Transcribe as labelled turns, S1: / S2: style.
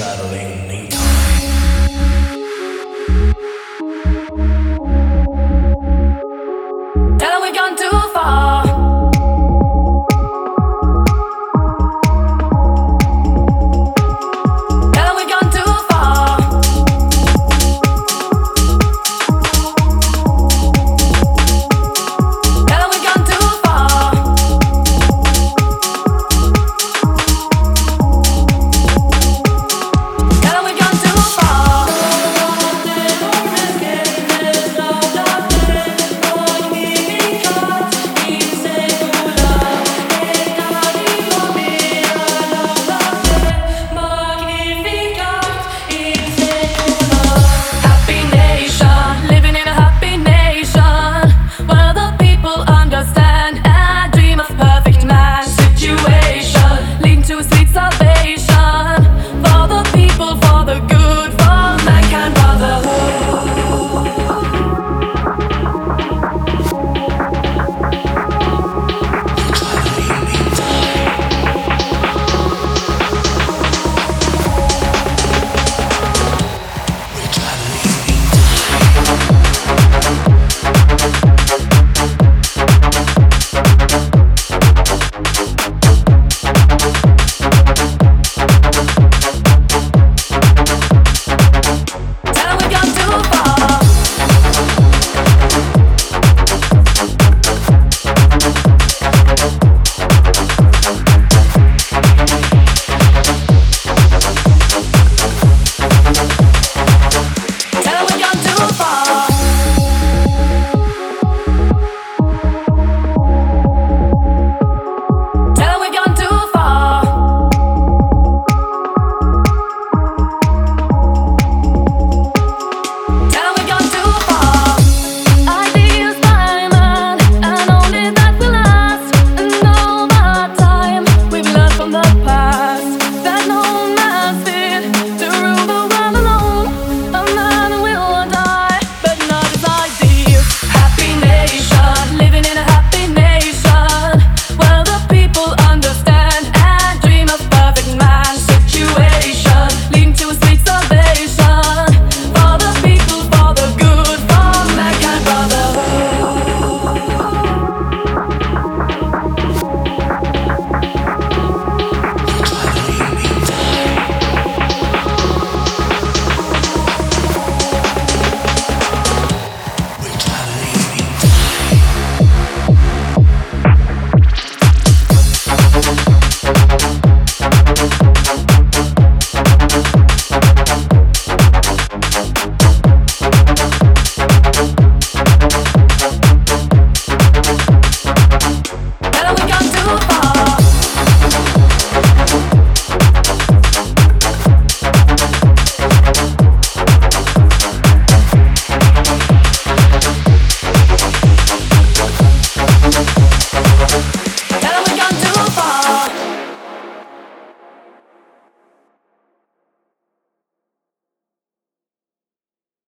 S1: traveling in time.